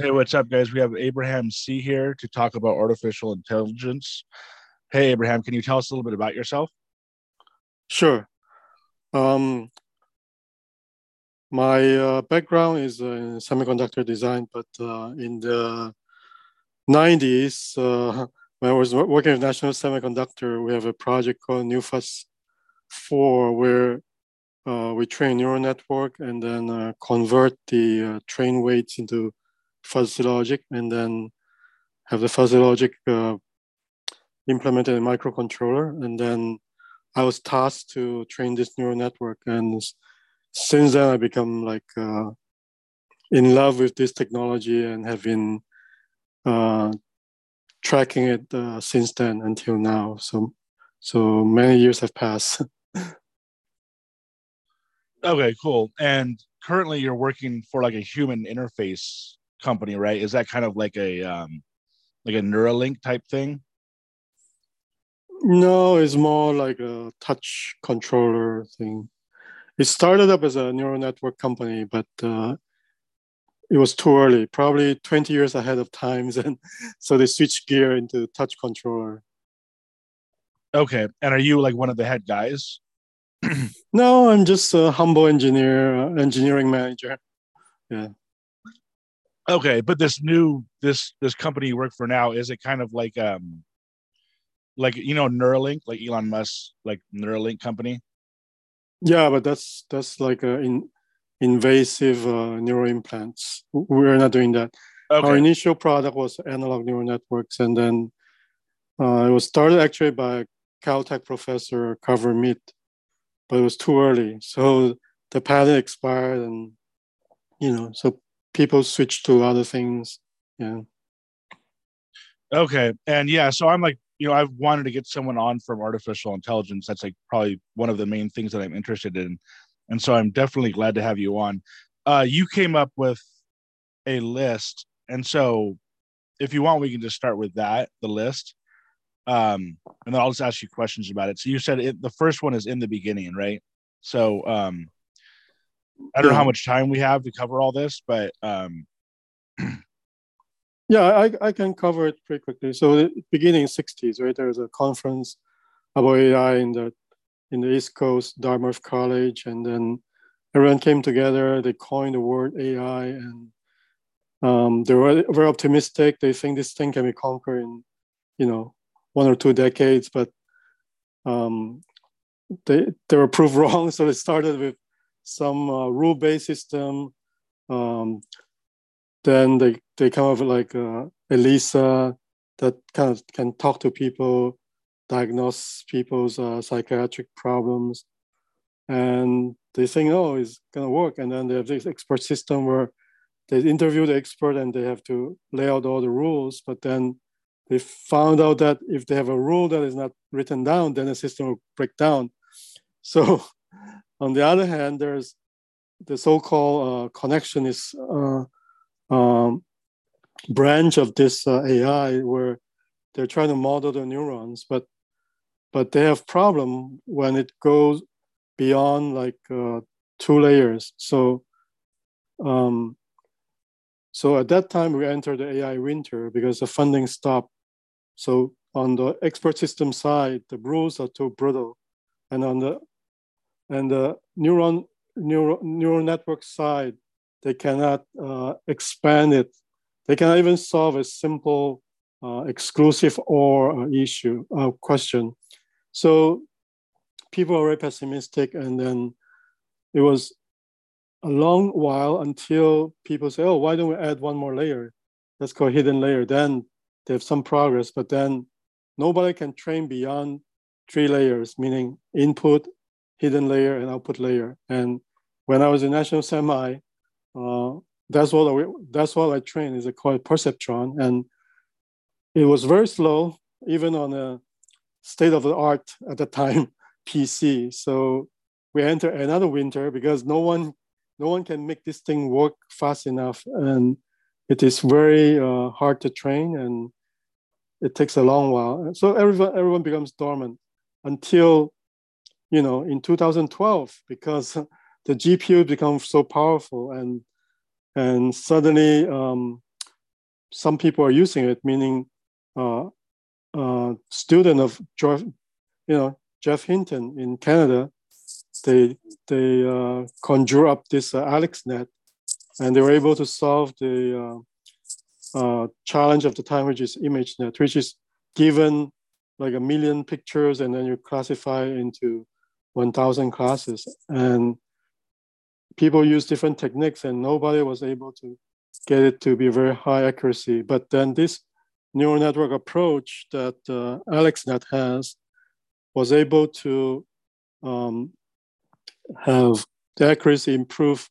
Hey, what's up, guys? We have Abraham C here to talk about artificial intelligence. Hey, Abraham, can you tell us a little bit about yourself? Sure. Um, my uh, background is in semiconductor design, but uh, in the 90s, uh, when I was working with National Semiconductor, we have a project called NeuFuzz 4, where uh, we train neural network and then uh, convert the uh, train weights into fuzzy logic and then have the fuzzy logic uh, implemented in microcontroller. And then I was tasked to train this neural network. And since then, I become like uh, in love with this technology and have been uh, tracking it uh, since then until now. So, so many years have passed. okay, cool. And currently, you're working for like a human interface company, right? Is that kind of like a um, like a Neuralink type thing? No, it's more like a touch controller thing. It started up as a neural network company, but uh, it was too early, probably 20 years ahead of times. And so they switched gear into touch controller. Okay. And are you like one of the head guys? no, I'm just a humble engineer, uh, engineering manager. Yeah. Okay, but this new this this company you work for now is it kind of like um like you know Neuralink, like Elon Musk, like Neuralink company? Yeah, but that's that's like a in, invasive uh, neural implants. We're not doing that. Okay. Our initial product was analog neural networks, and then uh, it was started actually by Caltech professor Carver Mead, but it was too early, so the patent expired, and you know, so people switch to other things. Yeah. Okay. And yeah, so I'm like, you know, I've wanted to get someone on from artificial intelligence. That's like probably one of the main things that I'm interested in. And so I'm definitely glad to have you on. Uh, you came up with a list. And so if you want, we can just start with that, the list. Um, and then I'll just ask you questions about it. So you said it, the first one is in the beginning, right? So um, I don't know how much time we have to cover all this, but um, yeah, I, I can cover it pretty quickly. So beginning 60s, right? There was a conference about AI in the in the East Coast, Dartmouth College, and then everyone came together. They coined the word AI, and um, they were very optimistic. They think this thing can be conquered in, you know, one or two decades, but um, they they were proved wrong. So they started with some uh, rule-based system. Um, then they, they come up with like uh, ELIZA that kind of can talk to people, diagnose people's uh, psychiatric problems. And they think, oh, it's gonna work. And then they have this expert system where they interview the expert and they have to lay out all the rules. But then they found out that if they have a rule that is not written down, then the system will break down. So on the other hand, there's the so-called uh, connectionist uh, um, branch of this uh, AI where they're trying to model the neurons, but but they have problem when it goes beyond like uh, two layers. So um, so at that time we entered the AI winter because the funding stopped. So on the expert system side, the rules are too brutal, and on the and the neuron neural, neural network side, they cannot uh, expand it. They cannot even solve a simple uh, exclusive or uh, issue uh, question. So people are very pessimistic, and then it was a long while until people say, "Oh, why don't we add one more layer? That's called hidden layer." Then they have some progress, but then nobody can train beyond three layers, meaning input, hidden layer and output layer. And when I was in National Semi, uh, that's what I, that's what I trained is called perceptron, and it was very slow, even on a state of the art at the time PC. So we enter another winter because no one no one can make this thing work fast enough, and it is very uh, hard to train, and it takes a long while. So everyone everyone becomes dormant until you know, in 2012 because the GPU becomes so powerful and and suddenly um, some people are using it, meaning uh, uh, student of Geoff, you know, Geoff Hinton in Canada, they they uh, conjure up this uh, AlexNet, and they were able to solve the uh, uh, challenge of the time, which is ImageNet, which is given like a million pictures, and then you classify into 1,000 classes, and people use different techniques, and nobody was able to get it to be very high accuracy. But then this neural network approach that uh, AlexNet has was able to um, have the accuracy improve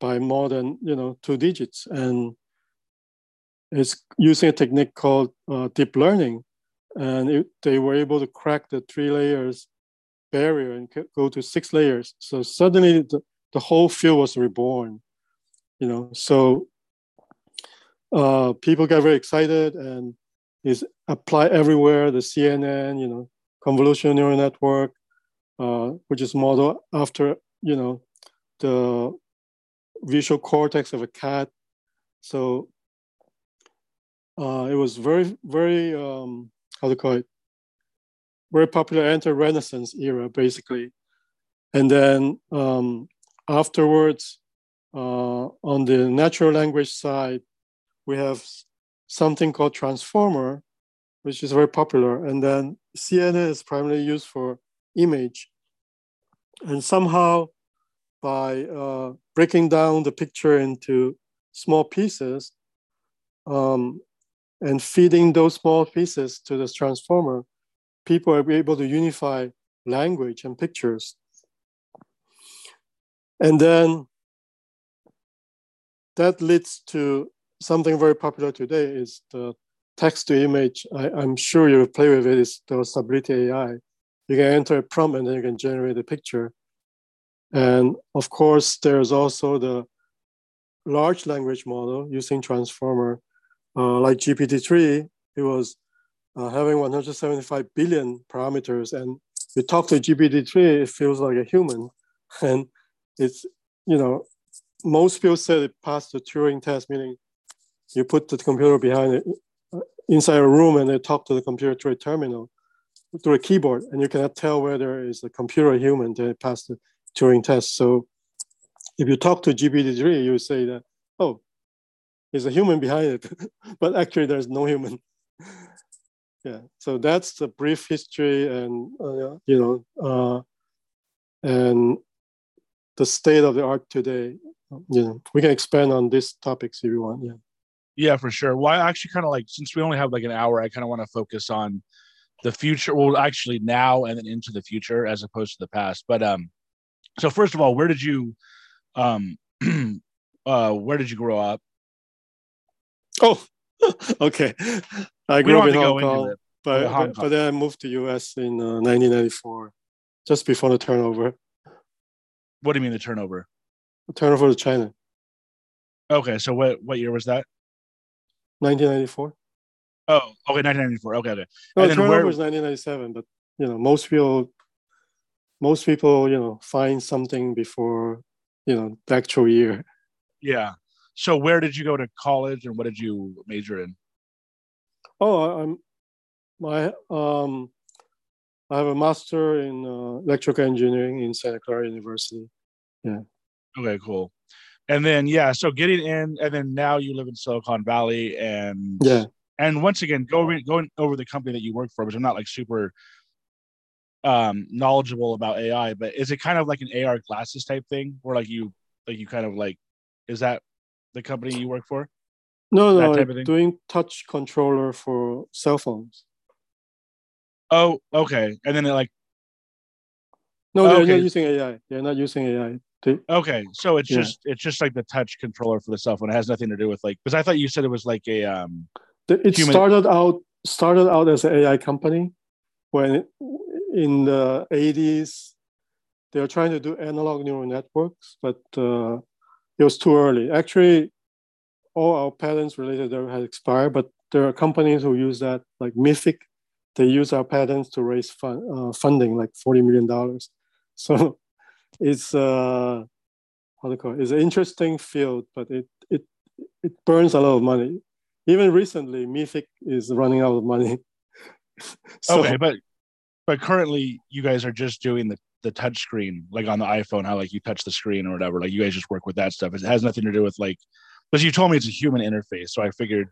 by more than you know two digits, and it's using a technique called uh, deep learning, and it, they were able to crack the three layers barrier and go to six layers. So suddenly the, the whole field was reborn. You know, so uh, people got very excited and is applied everywhere. The CNN, you know, convolutional neural network, uh, which is modeled after, you know, the visual cortex of a cat. So uh, it was very, very, um, how to call it, very popular enter Renaissance era, basically. And then um, afterwards, uh, on the natural language side, we have something called transformer, which is very popular. And then CNN is primarily used for image. And somehow by uh, breaking down the picture into small pieces um, and feeding those small pieces to this transformer, people are able to unify language and pictures. And then that leads to something very popular today is the text to image. I, am sure you play with it. Is the Stability AI. You can enter a prompt and then you can generate a picture. And of course, there's also the large language model using transformer, uh, like GPT-3. It was uh, having 175 billion parameters, and you talk to GPT-3, it feels like a human, and it's you know most people said it passed the Turing test, meaning you put the computer behind it uh, inside a room and they talk to the computer through a terminal, through a keyboard, and you cannot tell whether it's a computer or human, then it passed the Turing test. So if you talk to GPT-3, you say that, oh, there's a human behind it, but actually there's no human. Yeah, so that's the brief history and, uh, you know, uh, and the state of the art today. You know, we can expand on these topics if you want. Yeah. Yeah, for sure. Well, I actually kind of like since we only have like an hour, I kind of want to focus on the future. Well, actually now and then into the future as opposed to the past. But um, so first of all, where did you um uh where did you grow up? Oh, okay. I grew up in Hong Kong, but, Hong Kong. but then I moved to US in uh, 1994, just before the turnover. What do you mean the turnover? The turnover to China. Okay, so what what year was that? 1994. Oh, okay, 1994. Okay, okay. No, and turnover where... was 1997, but you know, most people, most people, you know, find something before, you know, the actual year. Yeah. So, where did you go to college, and what did you major in? Oh, I'm, my um, I have a master in uh, electrical engineering in Santa Clara University. Yeah. Okay, cool and then yeah so getting in and then now you live in silicon valley and yeah and once again going going over the company that you work for which i'm not like super um knowledgeable about ai but is it kind of like an ar glasses type thing where like you like you kind of like is that the company you work for no no I'm doing touch controller for cell phones oh okay and then it like no they're okay. not using ai they're not using ai okay, so it's yeah. just it's just like the touch controller for the cell phone. It has nothing to do with like because I thought you said it was like a um. It human... started out started out as an AI company when in the eighties they were trying to do analog neural networks, but uh, it was too early. Actually, all our patents related there had expired, but there are companies who use that, like Mythic. They use our patents to raise fund, uh, funding, like forty million dollars. So it's uh, how to call it? It's an interesting field, but it it it burns a lot of money. even recently, Mythic is running out of money. so, okay, but but currently you guys are just doing the the touch screen, like on the iPhone, how like you touch the screen or whatever. Like you guys just work with that stuff. It has nothing to do with like, because you told me it's a human interface, so I figured.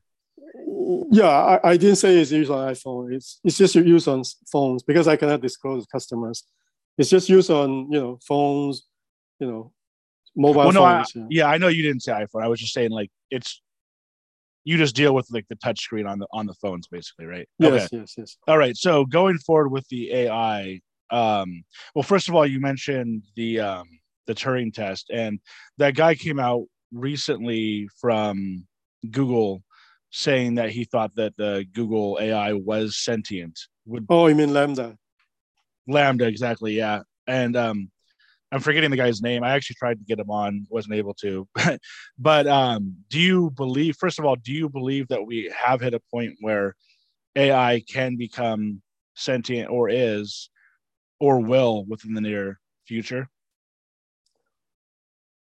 Yeah, I, I didn't say it's used on iPhone. It's it's just used on phones because I cannot disclose customers. It's just used on you know phones, you know, mobile well, no, phones. I, yeah. yeah, I know you didn't say iPhone. I was just saying like it's you just deal with like the touch screen on the on the phones basically right yes okay. yes yes all right so going forward with the ai um well first of all you mentioned the um the turing test and that guy came out recently from google saying that he thought that the google ai was sentient would oh you mean LaMDA? LaMDA, exactly yeah and um I'm forgetting the guy's name. I actually tried to get him on, wasn't able to. but um, do you believe, first of all, do you believe that we have hit a point where AI can become sentient or is or will within the near future?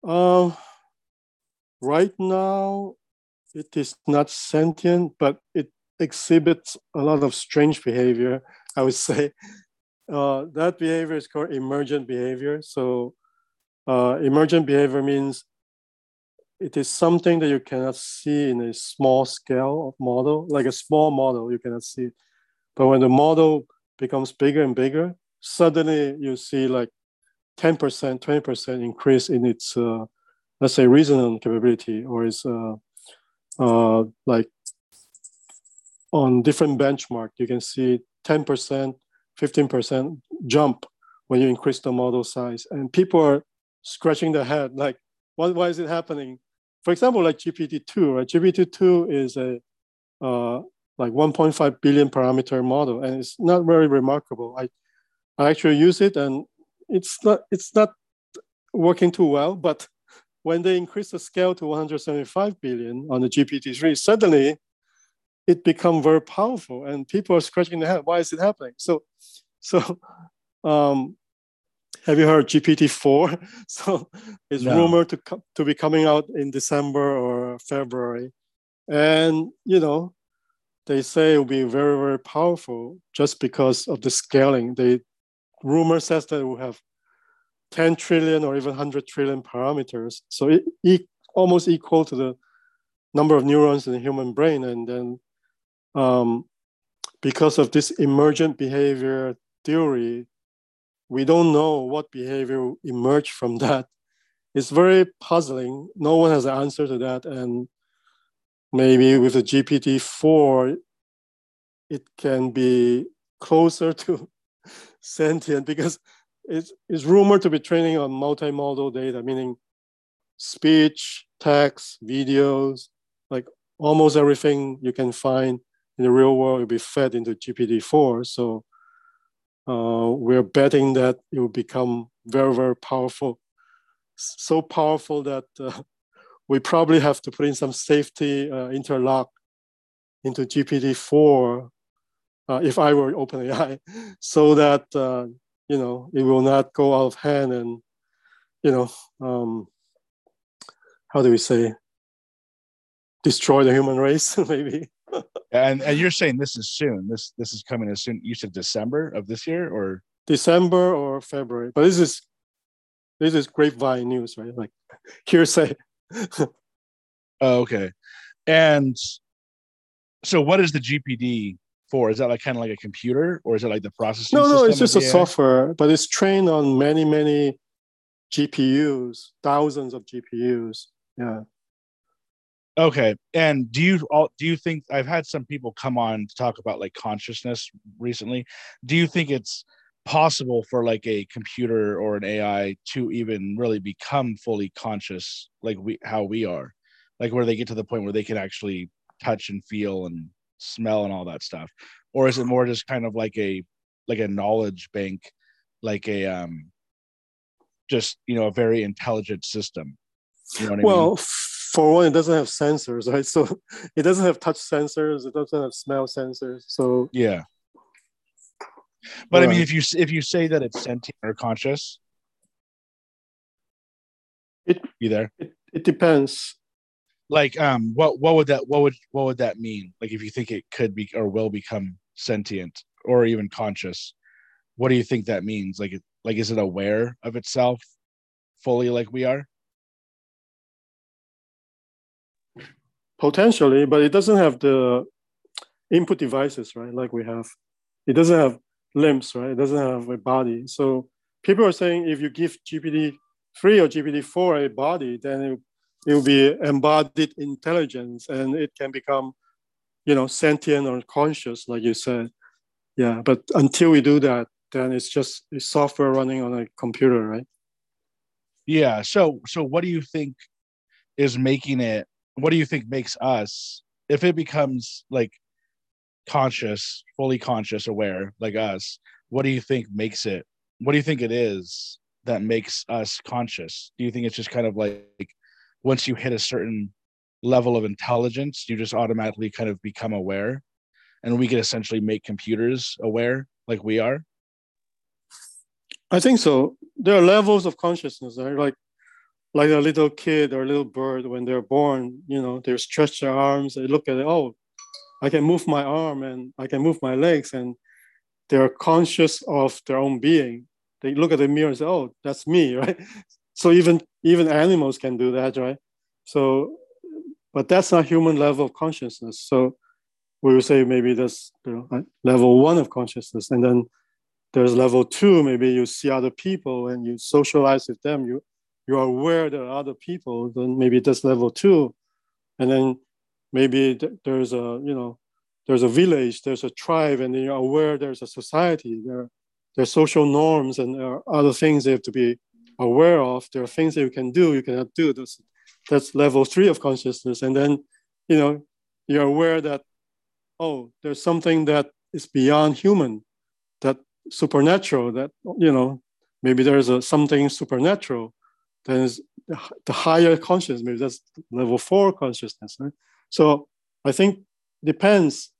Um, right now, it is not sentient, but it exhibits a lot of strange behavior, I would say uh, that behavior is called emergent behavior. So uh, emergent behavior means it is something that you cannot see in a small scale of model, like a small model, you cannot see. But when the model becomes bigger and bigger, suddenly you see like 10%, 20% increase in its, uh, let's say, reasoning capability, or is uh, uh, like on different benchmark, you can see 10%, 15% jump when you increase the model size. And people are scratching their head, like, why, why is it happening? For example, like GPT-2, right? GPT-2 is a uh, like 1.5 billion parameter model, and it's not very remarkable. I, I actually use it, and it's not it's not working too well. But when they increase the scale to 175 billion on the GPT-3, suddenly it become very powerful and people are scratching their head why is it happening so so um, have you heard gpt-4 so it's no. rumored to, co- to be coming out in december or february and you know they say it will be very very powerful just because of the scaling the rumor says that we have 10 trillion or even 100 trillion parameters so it, it almost equal to the number of neurons in the human brain and then um, because of this emergent behavior theory, we don't know what behavior emerged from that. It's very puzzling. No one has an answer to that. And maybe with the GPT-4, it can be closer to sentient because it's, it's rumored to be training on multimodal data, meaning speech, text, videos, like almost everything you can find in the real world will be fed into GPT-4. So uh, we're betting that it will become very, very powerful. So powerful that uh, we probably have to put in some safety uh, interlock into GPT-4 uh, if I were OpenAI, so that uh, you know it will not go out of hand and you know um, how do we say destroy the human race maybe and and you're saying this is soon. This this is coming as soon. You said December of this year, or December or February. But this is this is grapevine news, right? Like hearsay. oh, okay. And so, what is the GPT for? Is that like kind of like a computer, or is it like the processing? No, no, it's just a software, but it's trained on many, many GPUs, thousands of GPUs. Yeah. Okay. And do you all do you think I've had some people come on to talk about like consciousness recently? Do you think it's possible for like a computer or an AI to even really become fully conscious like we how we are? Like where they get to the point where they can actually touch and feel and smell and all that stuff? Or is it more just kind of like a like a knowledge bank, like a um just you know a very intelligent system? You know well, mean? for one, it doesn't have sensors, right? So it doesn't have touch sensors. It doesn't have smell sensors. So yeah. But right. I mean, if you if you say that it's sentient or conscious, it you there? It, it depends. Like um what what would that what would what would that mean? Like if you think it could be or will become sentient or even conscious what do you think that means? Like like is it aware of itself fully like we are? Potentially but it doesn't have the input devices right like we have. It doesn't have limbs right? It doesn't have a body. So people are saying if you give gpt 3 or gpt 4 a body then it, it will be embodied intelligence and it can become you know sentient or conscious like you said. Yeah but until we do that then it's just a software running on a computer right? Yeah so so what do you think is making it what do you think makes us if it becomes like conscious fully conscious aware like us what do you think makes it what do you think it is that makes us conscious? Do you think it's just kind of like once you hit a certain level of intelligence you just automatically kind of become aware and we could essentially make computers aware like we are I think so. There are levels of consciousness, right? Like like a little kid or a little bird when they're born, you know, they stretch their arms, they look at it, oh, I can move my arm and I can move my legs, and they're conscious of their own being. They look at the mirror and say, oh, that's me, right? So even even animals can do that, right? So, but that's not human level of consciousness. So we would say maybe that's you know, level one of consciousness, and then there's level two, maybe you see other people and you socialize with them. You you are aware there are other people. Then maybe that's level two, and then maybe there's a you know there's a village, there's a tribe, and then you're aware there's a society. There there's social norms and there are other things you have to be aware of. There are things that you can do, you cannot do. That's that's level three of consciousness, and then you know you're aware that oh, there's something that is beyond human that supernatural that you know maybe there's a something supernatural then the higher consciousness maybe that's level four consciousness right? so i think depends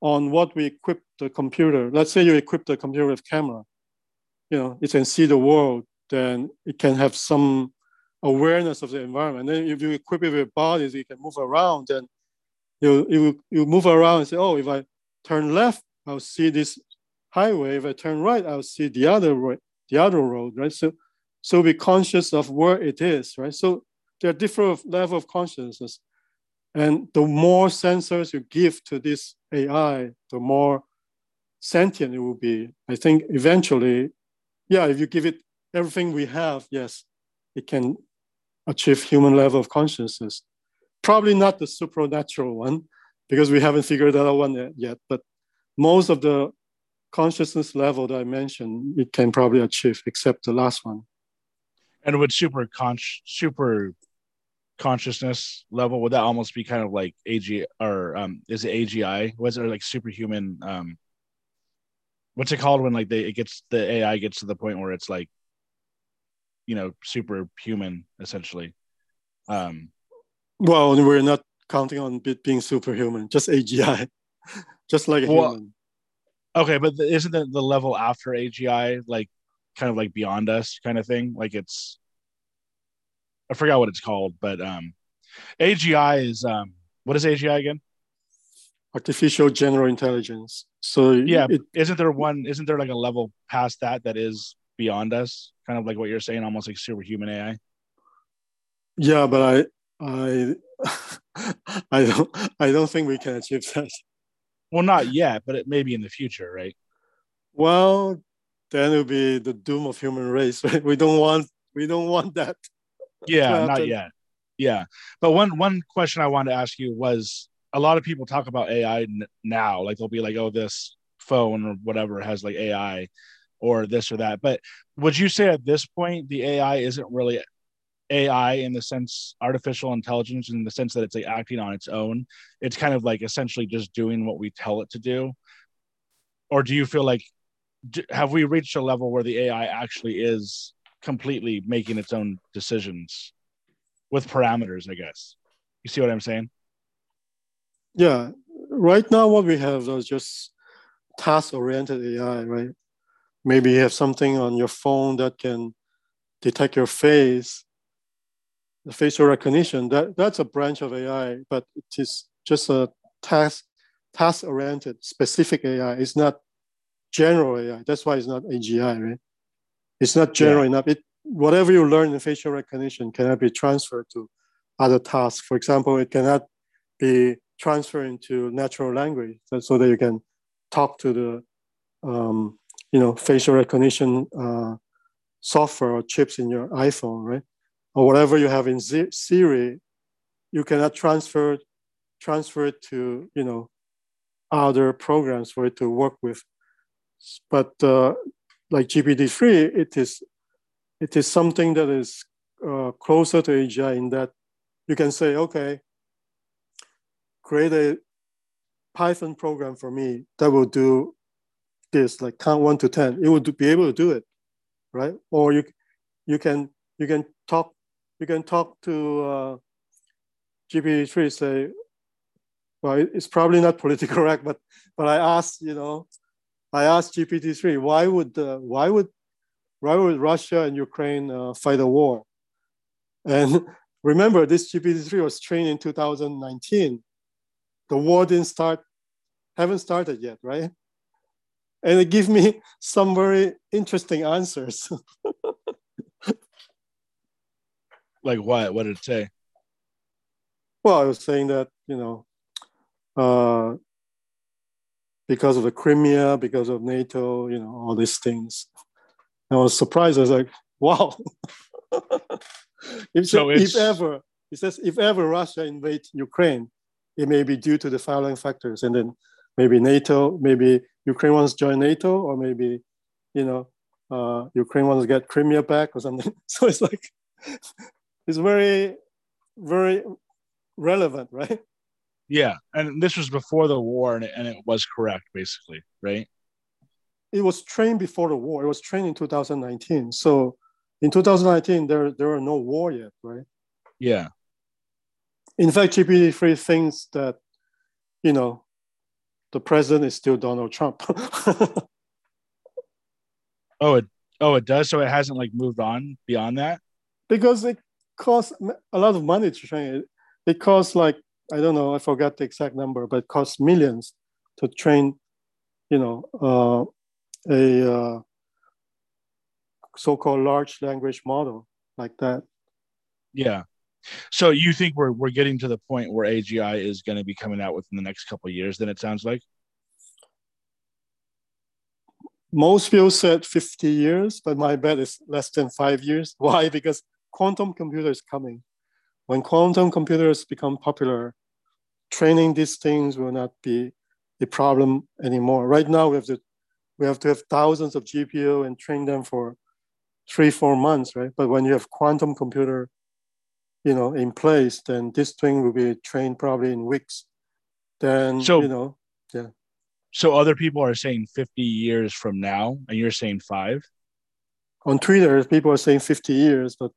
on what we equip the computer let's say you equip the computer with camera you know it can see the world then it can have some awareness of the environment and then if you equip it with bodies it can move around then you you you move around and say oh if i turn left i'll see this highway, if I turn right, I'll see the other road, the other road, right? So, so be conscious of where it is, right? So there are different level of consciousness. And the more sensors you give to this AI, the more sentient it will be. I think eventually, yeah, if you give it everything we have, yes, it can achieve human level of consciousness. Probably not the supernatural one, because we haven't figured that out one yet, but most of the consciousness level that I mentioned, it can probably achieve, except the last one. And with super con super consciousness level, would that almost be kind of like AG or um, is it AGI? Was it like superhuman? Um, what's it called when like they it gets the AI gets to the point where it's like, you know, superhuman essentially. Um, well, we're not counting on it being superhuman, just AGI, just like a well, human. Okay, but isn't the, the level after AGI like kind of like beyond us kind of thing? Like it's I forgot what it's called, but um AGI is um what is AGI again? Artificial general intelligence. So yeah, isn't there one isn't there like a level past that that is beyond us? Kind of like what you're saying, almost like superhuman AI. Yeah, but I I I don't I don't think we can achieve that. Well, not yet, but it may be in the future, right? Well, then it will be the doom of human race. Right? We don't want we don't want that. Yeah, not yet. Yeah, but one one question I wanted to ask you was a lot of people talk about AI n- now, like they'll be like, "Oh, this phone or whatever has like AI." Or this or that. But would you say at this point the AI isn't really AI in the sense artificial intelligence in the sense that it's like acting on its own. It's kind of like essentially just doing what we tell it to do. Or do you feel like have we reached a level where the AI actually is completely making its own decisions with parameters, I guess. You see what I'm saying? Yeah. Right now what we have is just task oriented AI, right? Maybe you have something on your phone that can detect your face the facial recognition, that, that's a branch of AI, but it is just a task task oriented specific AI. It's not general AI. That's why it's not AGI, right? It's not general yeah. enough. It whatever you learn in facial recognition cannot be transferred to other tasks. For example, it cannot be transferred into natural language so that you can talk to the um, you know facial recognition uh, software or chips in your iPhone, right? Or whatever you have in Siri, you cannot transfer transfer it to you know other programs for it to work with. But uh, like GPT-3, it is it is something that is uh, closer to AGI in that you can say, okay, create a Python program for me that will do this, like count one to 10. It would be able to do it, right? Or you, you can you can talk you can talk to uh, GPT-3, say, well, it's probably not politically correct, but but I asked, you know, I asked GPT-3, why would uh, why would why would Russia and Ukraine uh, fight a war? And remember, this GPT-3 was trained in 2019. The war didn't start, haven't started yet, right? And it gave me some very interesting answers. like what? What did it say? Well, I was saying that, you know, uh, because of the Crimea, because of NATO, you know, all these things. I was surprised. I was like, wow. if, so if ever, he says, if ever Russia invades Ukraine, it may be due to the following factors. And then maybe NATO, maybe Ukraine wants to join NATO, or maybe, you know, uh, Ukraine wants to get Crimea back or something. So it's like, it's very, very relevant, right? Yeah, and this was before the war, and it, and it was correct, basically, right? It was trained before the war. It was trained in 2019. So in 2019, there there were no war yet, right? Yeah. In fact, GPT-3 thinks that, you know, the president is still Donald Trump. oh, it oh it does. So it hasn't like moved on beyond that. Because it costs a lot of money to train it. It costs like I don't know, I forgot the exact number, but it costs millions to train, you know, uh, a uh, so-called large language model like that. Yeah. So you think we're we're getting to the point where AGI is going to be coming out within the next couple of years? Then it sounds like. Most people said 50 years, but my bet is less than five years. Why? Because quantum computer is coming when quantum computers become popular, training these things will not be a problem anymore. Right now, we have to we have to have thousands of GPU and train them for three, four months, right? But when you have quantum computer, you know, in place, then this thing will be trained probably in weeks. Then so, you know, yeah. So other people are saying 50 years from now, and you're saying five? On Twitter, people are saying 50 years, but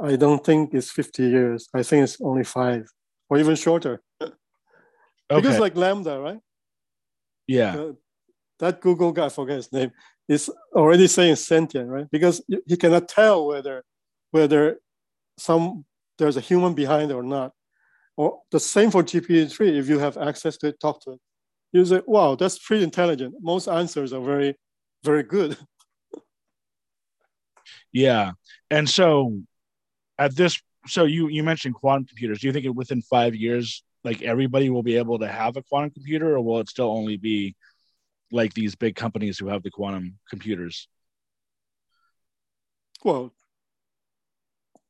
I don't think it's 50 years. I think it's only five or even shorter. okay. Because like LaMDA, right? Yeah. Uh, that Google guy, I forget his name, is already saying sentient, right? Because he cannot tell whether whether some there's a human behind it or not. Or the same for GPT-3, if you have access to it, talk to it. You say, wow, that's pretty intelligent. Most answers are very, very good. yeah. And so at this so you you mentioned quantum computers do you think within five years like everybody will be able to have a quantum computer or will it still only be like these big companies who have the quantum computers well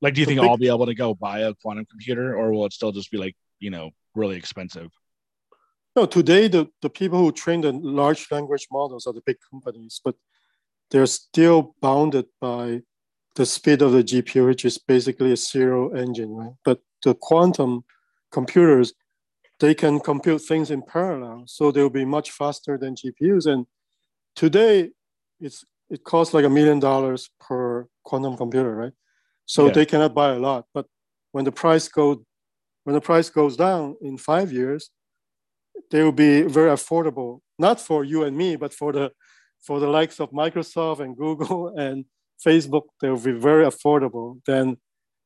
like do you think big, i'll be able to go buy a quantum computer or will it still just be like you know really expensive no today the, the people who train the large language models are the big companies but they're still bounded by the speed of the GPU, which is basically a serial engine, right? But the quantum computers, they can compute things in parallel, so they'll be much faster than GPUs. And today, it's it costs like a million dollars per quantum computer, right? So yeah. they cannot buy a lot. But when the price go, when the price goes down in five years, they will be very affordable, not for you and me, but for the for the likes of Microsoft and Google and Facebook, they will be very affordable. Then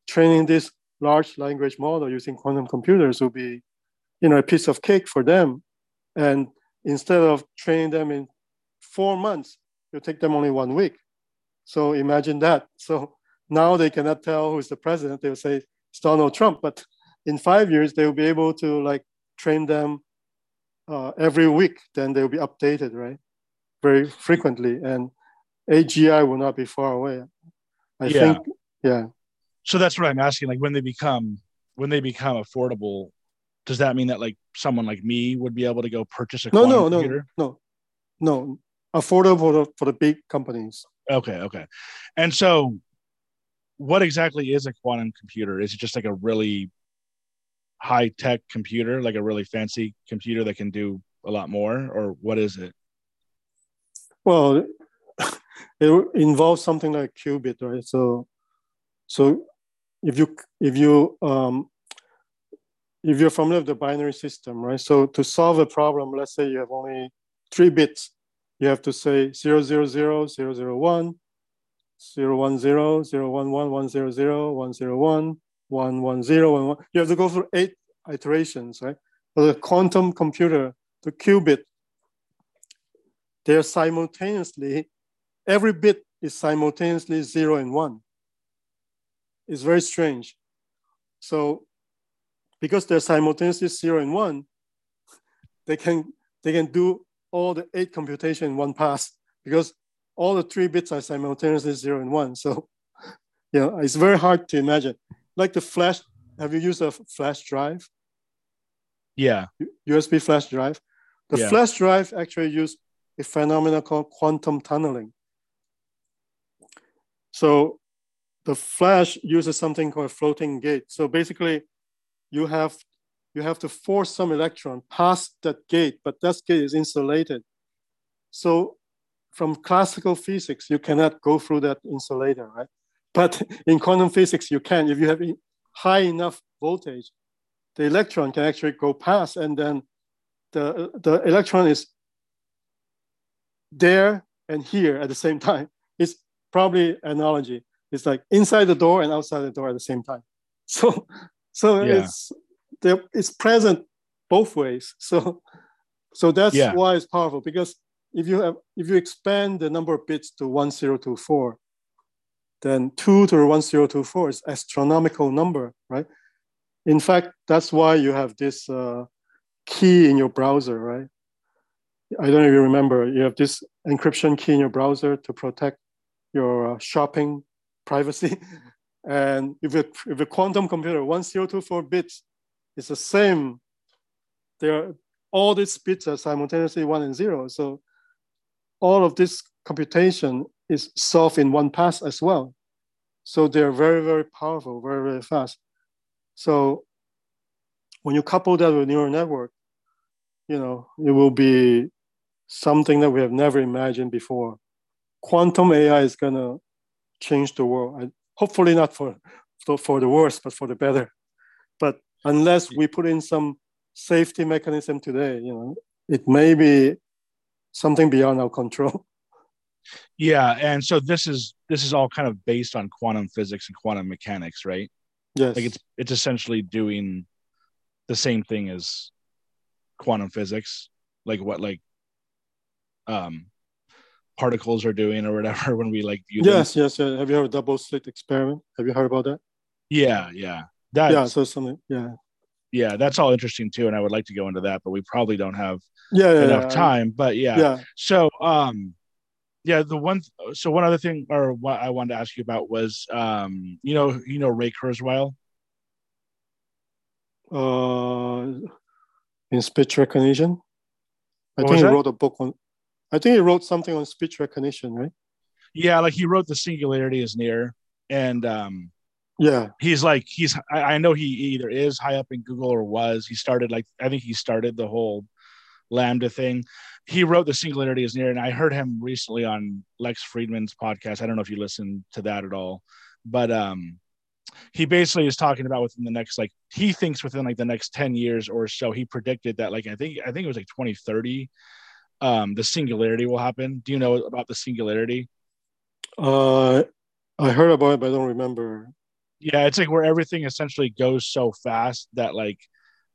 training this large language model using quantum computers will be, you know, a piece of cake for them. And instead of training them in four months, you take them only one week. So imagine that. So now they cannot tell who's the president. They'll say it's Donald Trump, but in five years they will be able to like train them uh, every week. Then they will be updated, right? Very frequently, and AGI will not be far away. I yeah. think, yeah. So that's what I'm asking. Like when they become when they become affordable, does that mean that like someone like me would be able to go purchase a no, no, computer? no, no, no, affordable for the, for the big companies. Okay, okay. And so, what exactly is a quantum computer? Is it just like a really high tech computer, like a really fancy computer that can do a lot more, or what is it? Well, it involves something like qubit, right? So, so if you if you um, if you're familiar with the binary system, right? So to solve a problem, let's say you have only three bits, you have to say 000, 001, 010, 010, 101, 101, 110, You have to go through eight iterations, right? For the quantum computer, the qubit, they're simultaneously, every bit is simultaneously zero and one. It's very strange. So because they're simultaneously zero and one, they can, they can do all the eight computation in one pass because all the three bits are simultaneously zero and one. So, you know, it's very hard to imagine. Like the flash, have you used a flash drive? Yeah. USB flash drive. The yeah. flash drive actually used a phenomenon called quantum tunneling. So the flash uses something called floating gate. So basically, you have you have to force some electron past that gate, but that gate is insulated. So from classical physics, you cannot go through that insulator, right? But in quantum physics, you can. If you have high enough voltage, the electron can actually go past, and then the, the electron is there and here at the same time. It's probably analogy. It's like inside the door and outside the door at the same time. So, so yeah. it's it's present both ways. So, so that's yeah. why it's powerful because if you have if you expand the number of bits to 1024, then two to 1024 is astronomical number, right? In fact, that's why you have this uh, key in your browser, right? I don't you remember, you have this encryption key in your browser to protect your uh, shopping privacy. and if a, if a quantum computer, 1024 bits, it's the same. There are all these bits are simultaneously one and zero. So all of this computation is solved in one pass as well. So they're very, very powerful, very, very fast. So when you couple that with neural network, you know, it will be something that we have never imagined before. Quantum AI is gonna change the world. Hopefully not for, for, for the worse, but for the better. But unless we put in some safety mechanism today, you know, it may be something beyond our control. Yeah, and so this is this is all kind of based on quantum physics and quantum mechanics, right? Yes. Like it's it's essentially doing the same thing as quantum physics, like what like um particles are doing or whatever when we like yes, them. yes, yes. Have you heard of double slit experiment? Have you heard about that? Yeah, yeah. That yeah, so something yeah. Yeah, that's all interesting too, and I would like to go into that, but we probably don't have yeah, yeah enough yeah, time. But yeah. yeah, so um, yeah, the one so one other thing or what I wanted to ask you about was um, you know, you know Ray Kurzweil. Uh, in speech recognition, I what think he wrote a book on. I think he wrote something on speech recognition, right? Yeah, like he wrote "The Singularity Is Near," and um, yeah. He's like he's I, know he either is high up in google or was. He started like i think he started the whole LaMDA thing. He wrote the singularity is near and i heard him recently on Lex Fridman's podcast. I don't know if you listened to that at all. But um he basically is talking about within the next like he thinks within like the next 10 years or so he predicted that like i think i think it was like 2030 um the singularity will happen. Do you know about the singularity? Uh i heard about it but i don't remember Yeah, it's like where everything essentially goes so fast that like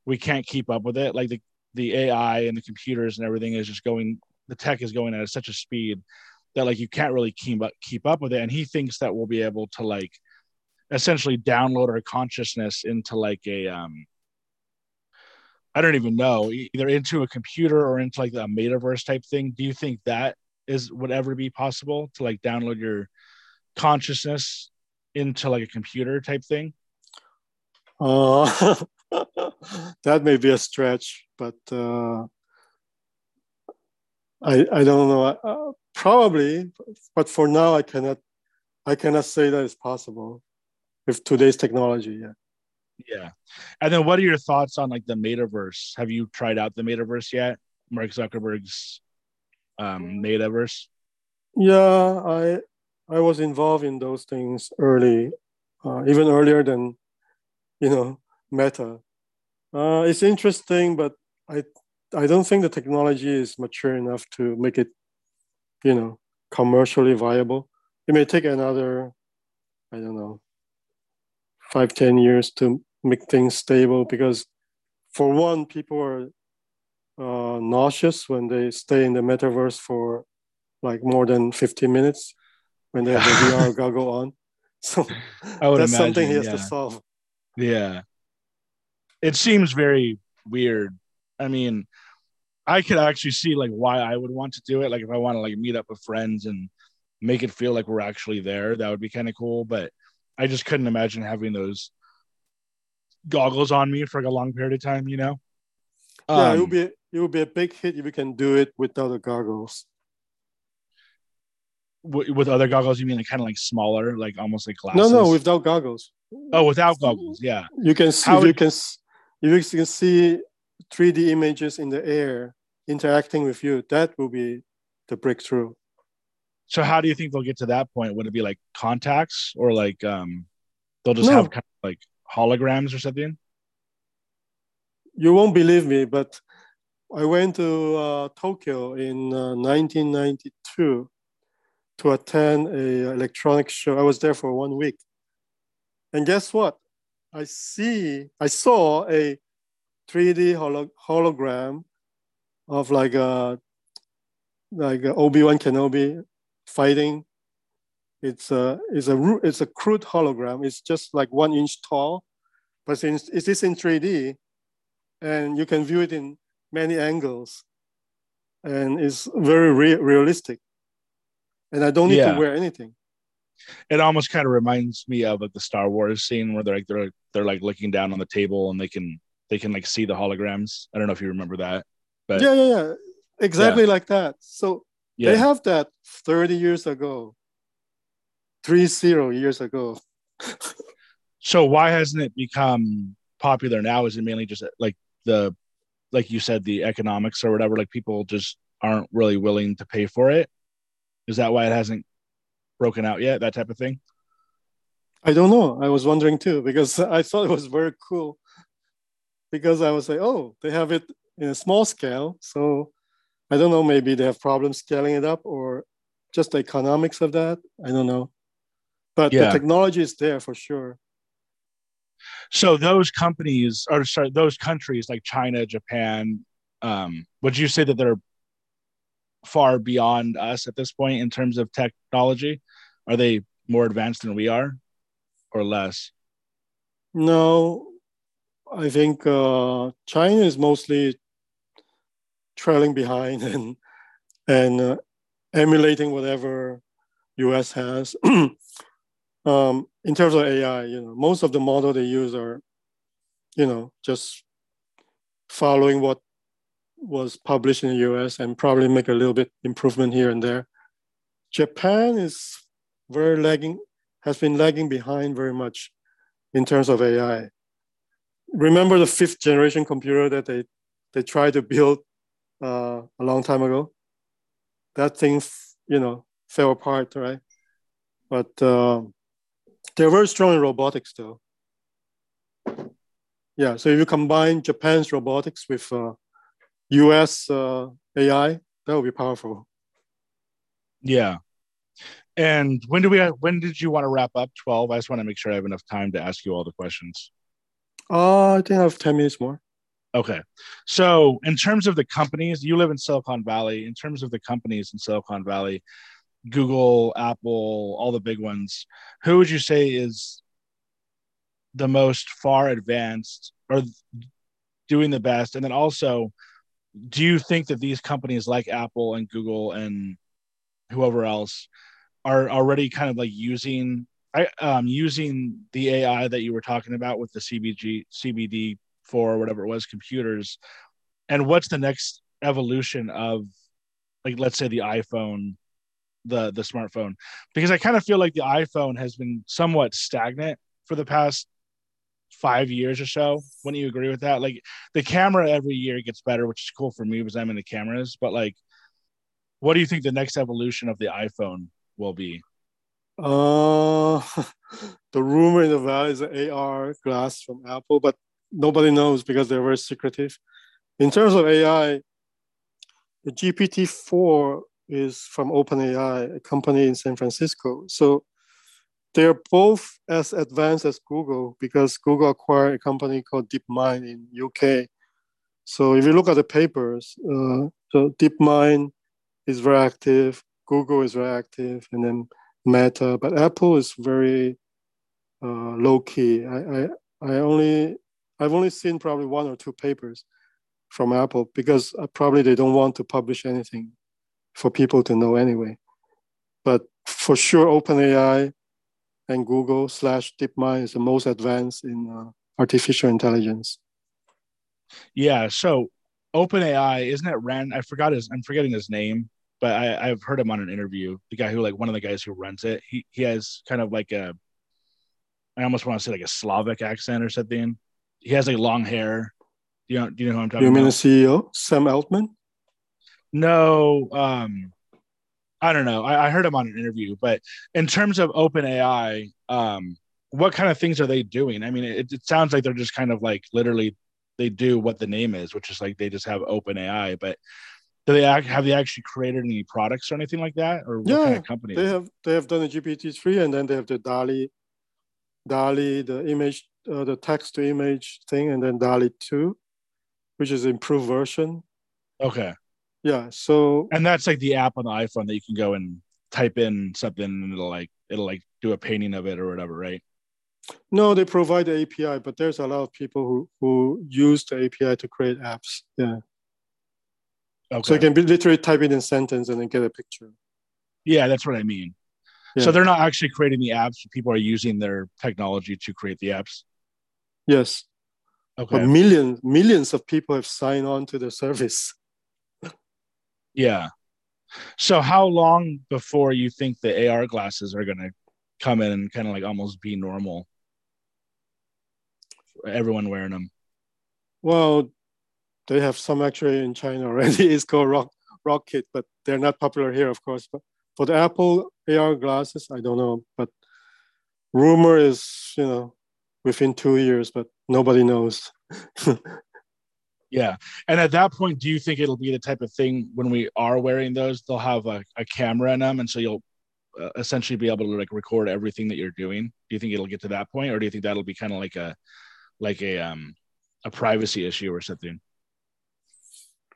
we can't keep up with it. Like the the AI and the computers and everything is just going. The tech is going at such a speed that like you can't really keep up keep up with it. And he thinks that we'll be able to like essentially download our consciousness into like a um I don't even know either into a computer or into like a metaverse type thing. Do you think that is would ever be possible to like download your consciousness into like a computer type thing? Uh, that may be a stretch, but uh, I I don't know. Uh, probably, but for now, I cannot I cannot say that it's possible with today's technology. Yeah. Yeah. And then what are your thoughts on like the metaverse? Have you tried out the metaverse yet? Mark Zuckerberg's um metaverse? Yeah, I I was involved in those things early, uh, even earlier than you know Meta. Uh, it's interesting, but I I don't think the technology is mature enough to make it, you know, commercially viable. It may take another, I don't know, five ten years to make things stable because, for one, people are uh, nauseous when they stay in the metaverse for like more than 15 minutes when they have the VR goggle on. So that's imagine, something he has yeah. to solve. Yeah. It seems very weird. I mean, I could actually see like why I would want to do it. Like if I want to like meet up with friends and make it feel like we're actually there, that would be kind of cool. But I just couldn't imagine having those goggles on me for like a long period of time, you know? yeah, it Um, would be it would be a big hit if you can do it without the goggles. W- with other goggles, you mean like kind of like smaller, like almost like glasses? No, no, without goggles. oh, without goggles, yeah. You can see How you can you can see 3D images in the air interacting with you. That will be the breakthrough. So how do you think they'll get to that point? Would it be like contacts or like um they'll just No. have kind of like holograms or something? You won't believe me, but I went to uh, Tokyo in uh, 1992 to attend a electronic show. I was there for one week, and guess what? I see, I saw a 3D holo- hologram of like a like uh, Obi Wan Kenobi fighting. It's a it's a it's a crude hologram. It's just like one inch tall, but since it is in 3D, and you can view it in many angles, and it's very re- realistic. And I don't need Yeah. to wear anything. It almost kind of reminds me of like the Star Wars scene where they're like they're they're like looking down on the table and they can they can like see the holograms. I don't know if you remember that. But yeah, yeah, yeah, exactly like that. So yeah. they have that 30 years ago, three zero years ago. so why hasn't it become popular now? Is it mainly just like the like you said, the economics or whatever, like people just aren't really willing to pay for it? Is that why it hasn't broken out yet? That type of thing? I don't know. I was wondering too because I thought it was very cool. Because I was like, oh, they have it in a small scale. So I don't know. Maybe they have problems scaling it up or just the economics of that. I don't know. But the technology is there for sure. So those companies or sorry, those countries like China, Japan, um, would you say that they're far beyond us at this point in terms of technology? Are they more advanced than we are or less? No, I think uh, China is mostly trailing behind and and uh, emulating whatever US has. um, in terms of AI, you know, most of the model they use are, you know, just following what was published in the US and probably make a little bit improvement here and there. Japan is very lagging, has been lagging behind very much in terms of AI. Remember the fifth generation computer that they they tried to build uh, a long time ago? That thing, you know, fell apart, right? But uh, they're very strong in robotics, though. Yeah, so if you combine Japan's robotics with uh, US uh, AI, that would be powerful. Yeah. And when do we? When did you want to wrap up? Twelve. I just want to make sure I have enough time to ask you all the questions. Uh, I think I have ten minutes more. Okay. So, in terms of the companies, you live in Silicon Valley. In terms of the companies in Silicon Valley, Google, Apple, all the big ones, who would you say is the most far advanced or doing the best? And then also, do you think that these companies like Apple and Google and whoever else are already kind of like using I um using the AI that you were talking about with the CBG CBD for whatever it was computers? And what's the next evolution of like let's say the iphone the the smartphone? Because i kind of feel like the iphone has been somewhat stagnant for the past five years or so wouldn't you agree with that like the camera every year gets better which is cool for me because i'm into cameras but like what do you think the next evolution of the iphone will be uh the rumor in the valley is an ar glass from apple but nobody knows because they're very secretive. In terms of AI, the GPT-4 is from OpenAI, a company in San Francisco. So they're both as advanced as Google because Google acquired a company called DeepMind in UK. So if you look at the papers, uh, so DeepMind is very active, Google is very active, and then Meta. But Apple is very uh, low key. I, I I only I've only seen probably one or two papers from Apple because uh, probably they don't want to publish anything for people to know anyway. But for sure, OpenAI and Google slash DeepMind is the most advanced in uh, artificial intelligence. Yeah. So OpenAI isn't it Ran? I forgot his. I'm forgetting his name, but I, I've heard him on an interview. The guy who like one of the guys who runs it. He he has kind of like a. I almost want to say like a Slavic accent or something he has like long hair. Do you know? Do you know who I'm talking? About? You mean about? the CEO, Sam Altman? No, um, I don't know. I, I, heard him on an interview, but in terms of open AI, um, what kind of things are they doing? I mean, it, it sounds like they're just kind of like literally they do what the name is, which is like they just have open AI, but do they act, have they actually created any products or anything like that or what yeah, kind of company they have they have done a gpt-3 and then they have the DALL-E DALL-E the image uh, the text to image thing and then DALL-E 2, which is improved version. Okay. Yeah. So and that's like the app on the iPhone that you can go and type in something and it'll like it'll like do a painting of it or whatever, right? No, they provide the API, but there's a lot of people who who use the API to create apps. Yeah. Okay. So you can literally type it in sentence and then get a picture. Yeah, that's what I mean. Yeah. So they're not actually creating the apps; people are using their technology to create the apps. Yes. Okay. But millions, millions of people have signed on to the service. Yeah. So how long before you think the AR glasses are going to come in and kind of like almost be normal? Everyone wearing them. Well, they have some actually in China already. It's called Rock Rokid, but they're not popular here, of course. But for the Apple AR glasses, I don't know. But rumor is, you know, within two years, but nobody knows. yeah. And at that point, do you think it'll be the type of thing when we are wearing those, they'll have a, a camera in them. And so you'll uh, essentially be able to like record everything that you're doing. Do you think it'll get to that point or do you think that'll be kind of like a, like a, um, a privacy issue or something?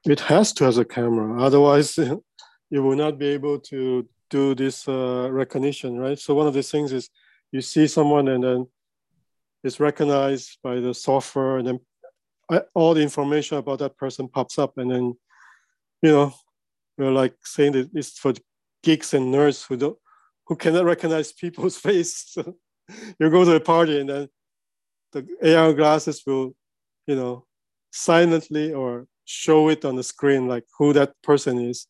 It has to have a camera. Otherwise you will not be able to do this uh, recognition, right? So one of the things is you see someone and then it's recognized by the software and then all the information about that person pops up and then you know we're like saying that it's for geeks and nerds who don't who cannot recognize people's face. You go to a party and then the ar glasses will you know silently or show it on the screen like who that person is.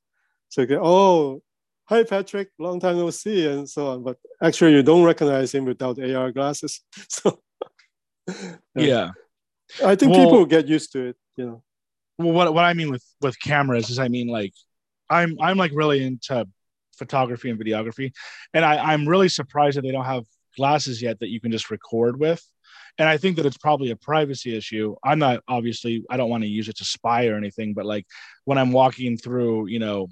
So you go oh hi patrick. Long time no see and so on. But actually you don't recognize him without ar glasses. So yeah. I think well, people get used to it, you know. Well, what what I mean with with cameras is I mean like I'm I'm like really into photography and videography, and I I'm really surprised that they don't have glasses yet that you can just record with. And I think that it's probably a privacy issue. I'm not obviously I don't want to use it to spy or anything, but like when I'm walking through, you know,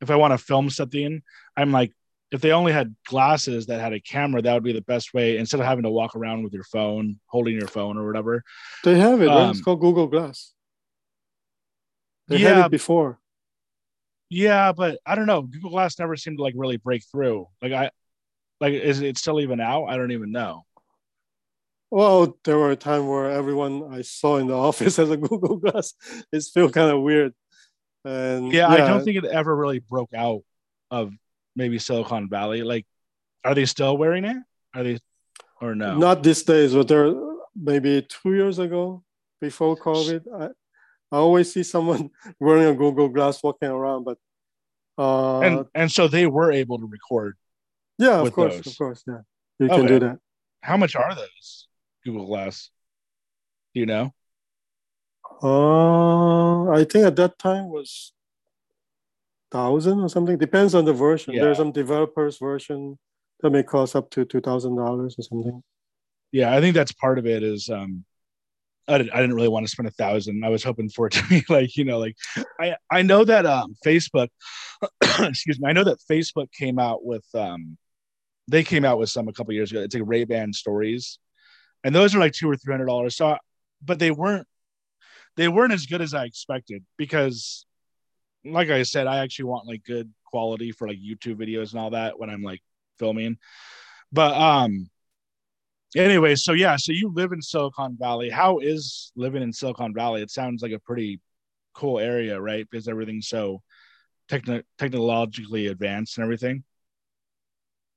if I want to film something, I'm like if they only had glasses that had a camera, that would be the best way instead of having to walk around with your phone, holding your phone or whatever. They have it. right? It's Um, called Google Glass. They yeah, had it before. yeah, but I don't know. Google Glass never seemed to like really break through. Like I, like is it still even out? I don't even know. Well, there were a time where everyone I saw in the office has a Google Glass. It's still kind of weird. And Yeah, I don't think it ever really broke out of maybe Silicon Valley. Like, are they still wearing it? Are they or no? Not these days, but there maybe two years ago, before COVID, I, I always see someone wearing a Google Glass walking around. But uh, and and so they were able to record. yeah, of course, those. of course, yeah, you can do that. How much are those Google Glass? Do you know? Uh, I think at that time was thousand or something. Depends on the version. Yeah. There's some developers version that may cost up to two thousand dollars or something. Yeah, I think that's part of it. Is um, I didn't, I didn't really want to spend a thousand. I was hoping for it to be like you know, like I I know that um Facebook, excuse me, I know that Facebook came out with um, they came out with some a couple years ago. It's like Ray Ban Stories, and those are like two or three hundred dollars. So, but they weren't they weren't as good as I expected because, like I said, I actually want like good quality for like YouTube videos and all that when I'm like filming. But um, anyway, so yeah, so you live in Silicon Valley. How is living in Silicon Valley? It sounds like a pretty cool area, right? Because everything's so techno- technologically advanced and everything.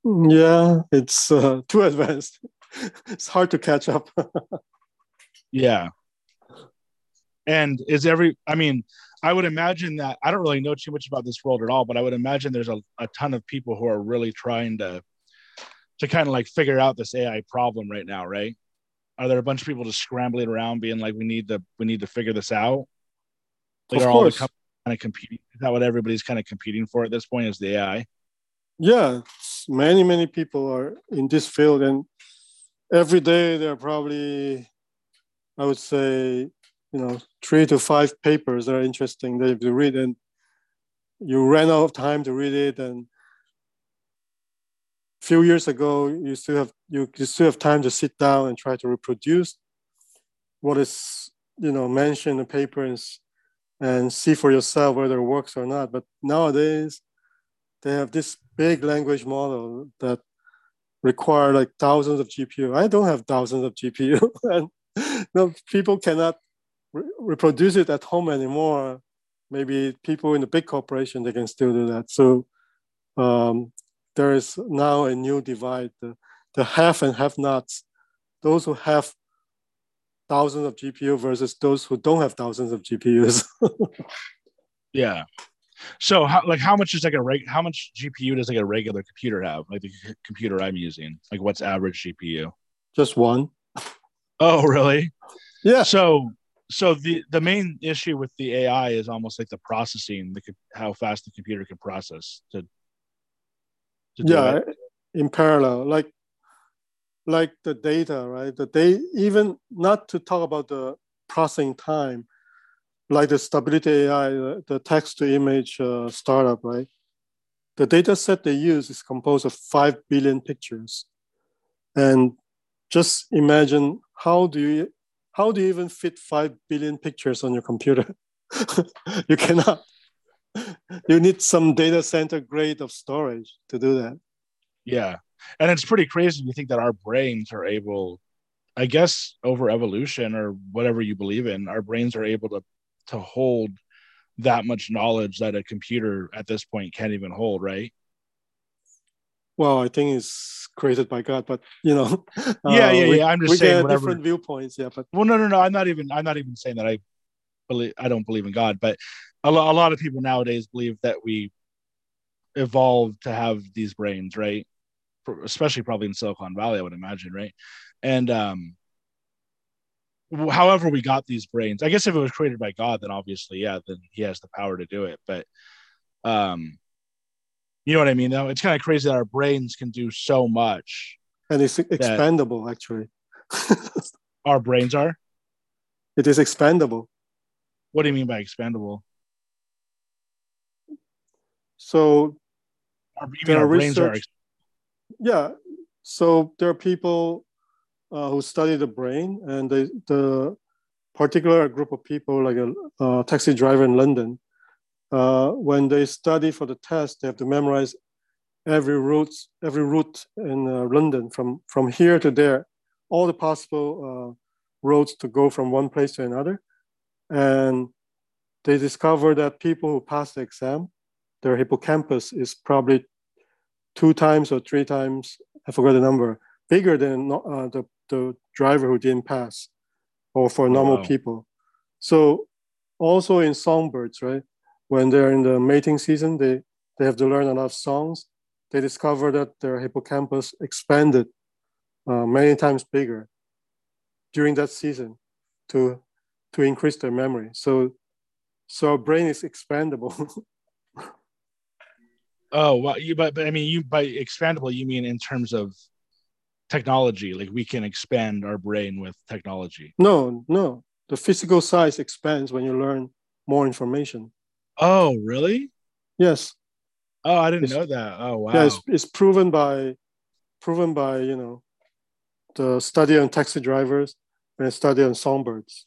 Yeah, it's uh, too advanced. it's hard to catch up. Yeah. And is every, I mean, I would imagine that I don't really know too much about this world at all, but I would imagine there's a, a ton of people who are really trying to, to kind of like figure out this AI problem right now, right? Are there a bunch of people just scrambling around being like, we need to, we need to figure this out? Like, Of are all the kind of competing? Is that what everybody's kind of competing for at this point is the AI? yeah, many many people are in this field, and every day there are probably, I would say, you know, three to five papers that are interesting that you have to read, and you ran out of time to read it, and a few years ago you still have you, you still have time to sit down and try to reproduce what is you know mentioned in the paper and, and see for yourself whether it works or not but nowadays they have this big language model that require like thousands of GPU. I don't have thousands of GPU, and no people cannot re- reproduce it at home anymore. Maybe people in the big corporation they can still do that. So um, there is now a new divide: the, the have and have-nots. Those who have thousands of GPU versus those who don't have thousands of GPUs. Yeah. So how like how much is like a reg how much GPU does like a regular computer have? Like the c- computer I'm using. Like what's average GPU? Just one. Oh, really? Yeah. So so the the main issue with the AI is almost like the processing, the how fast the computer can process to, to do yeah it. in parallel like like the data right? The day even not to talk about the processing time like the stability ai the, the text to image uh, startup right? The data set they use is composed of 5 billion pictures. And just imagine how do you how do you even fit 5 billion pictures on your computer you cannot you need some data center grade of storage to do that Yeah. And it's pretty crazy to think that our brains are able, I guess, over evolution or whatever you believe in, our brains are able to to hold that much knowledge that a computer at this point can't even hold, right? Well i think it's created by god but you know Yeah, uh, yeah, we, yeah. I'm just we saying get whatever- different viewpoints yeah but Well, no, no, no. I'm not even. I'm not even saying that I believe. I don't believe in God, but a, lo- a lot of people nowadays believe that we evolved to have these brains, right? Especially probably in Silicon Valley, I would imagine, right? And um, however we got these brains, I guess if it was created by God, then obviously, yeah, then He has the power to do it. But um, you know what I mean? Though it's kind of crazy that our brains can do so much. and it's expandable actually Our brains are. it is expandable What do you mean by expandable? so Our, there are brains are research- yeah. So there are people uh, who study the brain, and they, the particular group of people, like a, a taxi driver in London, uh, when they study for the test, they have to memorize every route, every route in uh, London from from here to there, all the possible uh, roads to go from one place to another, and they discover that people who pass the exam, their hippocampus is probably two times or three times, I forgot the number, bigger than uh, the, the driver who didn't pass or for normal wow. people. So also in songbirds, right? When they're in the mating season, they, they have to learn a lot of songs. They discover that their hippocampus expanded uh, many times bigger during that season to, to increase their memory. So, so our brain is expandable. Oh, well, you but, but I mean, you by expandable, you mean in terms of technology, like we can expand our brain with technology. no, no. The physical size expands when you learn more information. Oh, really? Yes. Oh, I didn't It's- know that. Oh, wow. Yeah, it's, it's proven by proven by you know the study on taxi drivers and study on songbirds.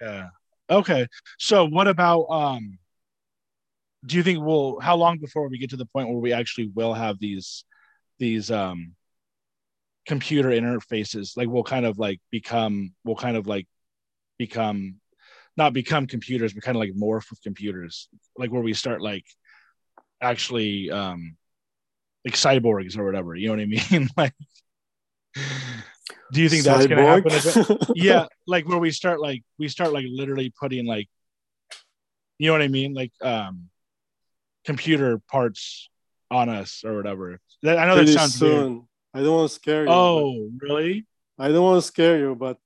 Yeah. Okay. So what about um do you think we'll how long before we get to the point where we actually will have these these um computer interfaces like we'll kind of like become we'll kind of like become not become computers but kind of like morph with computers like where we start like actually um like cyborgs or whatever you know what i mean like do you think that's gonna happen a bit? Cyborg? yeah like where we start like we start like literally putting like you know what i mean like um computer parts on us or whatever that, i know that Pretty sounds weird. soon. I don't want to scare you. oh really I don't want to scare you, but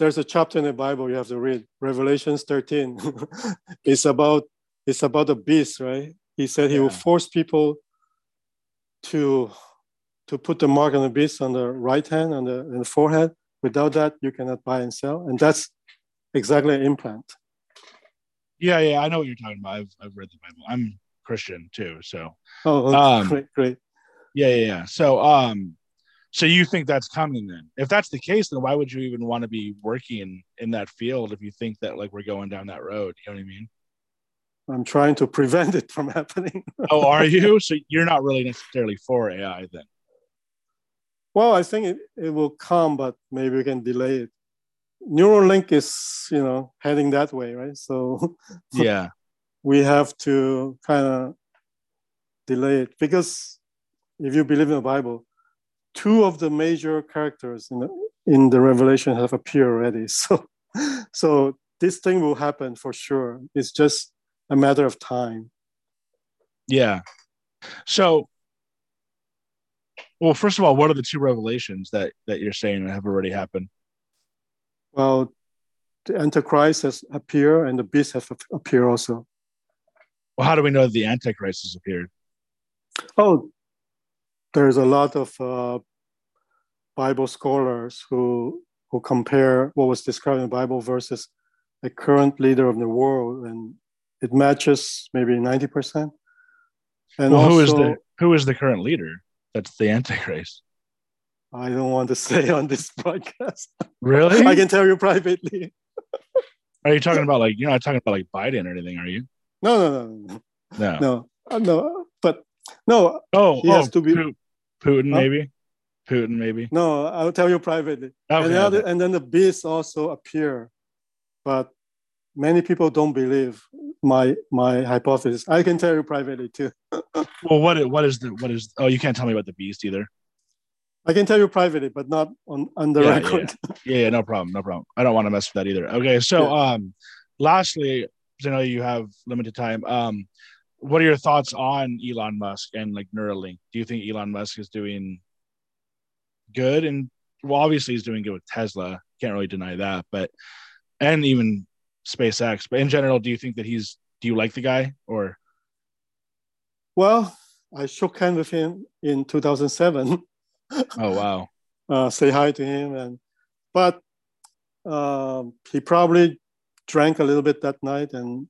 there's a chapter in the Bible you have to read, Revelations 13. it's about it's about the beast, right? He said he will force people to to put the mark on the beast on the right hand and the, the forehead. Without that, you cannot buy and sell. And that's exactly an implant. yeah yeah i know what you're talking about i've, I've read the bible i'm christian too so Oh, Um, great, great. yeah yeah yeah so um so you think that's coming then if that's the case then why would you even want to be working in that field if you think that like we're going down that road you know what i mean I'm trying to prevent it from happening. oh are you so you're not really necessarily for ai then Well, I think it, it will come, but maybe we can delay it. Neuralink is, you know, heading that way, right? So yeah we have to kind of delay it because if you believe in the Bible, two of the major characters in the, in the Revelation have appeared already. So, so this thing will happen for sure. It's just a matter of time. Yeah. So, well, first of all, what are the two revelations that that you're saying have already happened? Well, the Antichrist has appeared and the beast has appeared also. Well, how do we know the Antichrist has appeared? Oh, there's a lot of uh, Bible scholars who who compare what was described in the Bible versus the current leader of the world, and it matches maybe ninety percent. And well, also, who is the who is the current leader? That's the Antichrist. I don't want to say on this podcast. Really? I can tell you privately. Are you talking about like you're not talking about like Biden or anything, are you? No, no, no, no, No. no, uh, no. But no, Oh, He oh, has to be- Putin, Huh? maybe. Putin, maybe. no. I'll tell you privately. Okay. and, the other, okay. and then the beasts also appear, but many people don't believe my my hypothesis. I can tell you privately too. Well, what is, what is the what is? Oh, you can't tell me about the beast either. I can tell you privately, but not on on the Yeah, record. Yeah, yeah, no problem, no problem. I don't want to mess with that either. Okay, so um, lastly, I know you have limited time. Um, what are your thoughts on Elon Musk and like Neuralink? Do you think Elon Musk is doing good? And well, obviously he's doing good with Tesla. Can't really deny that, but and even SpaceX. But in general, do you think that he's? Do you like the guy or? Well, I shook hands with him in 2007. Oh wow, Uh, say hi to him, and but um, he probably drank a little bit that night, and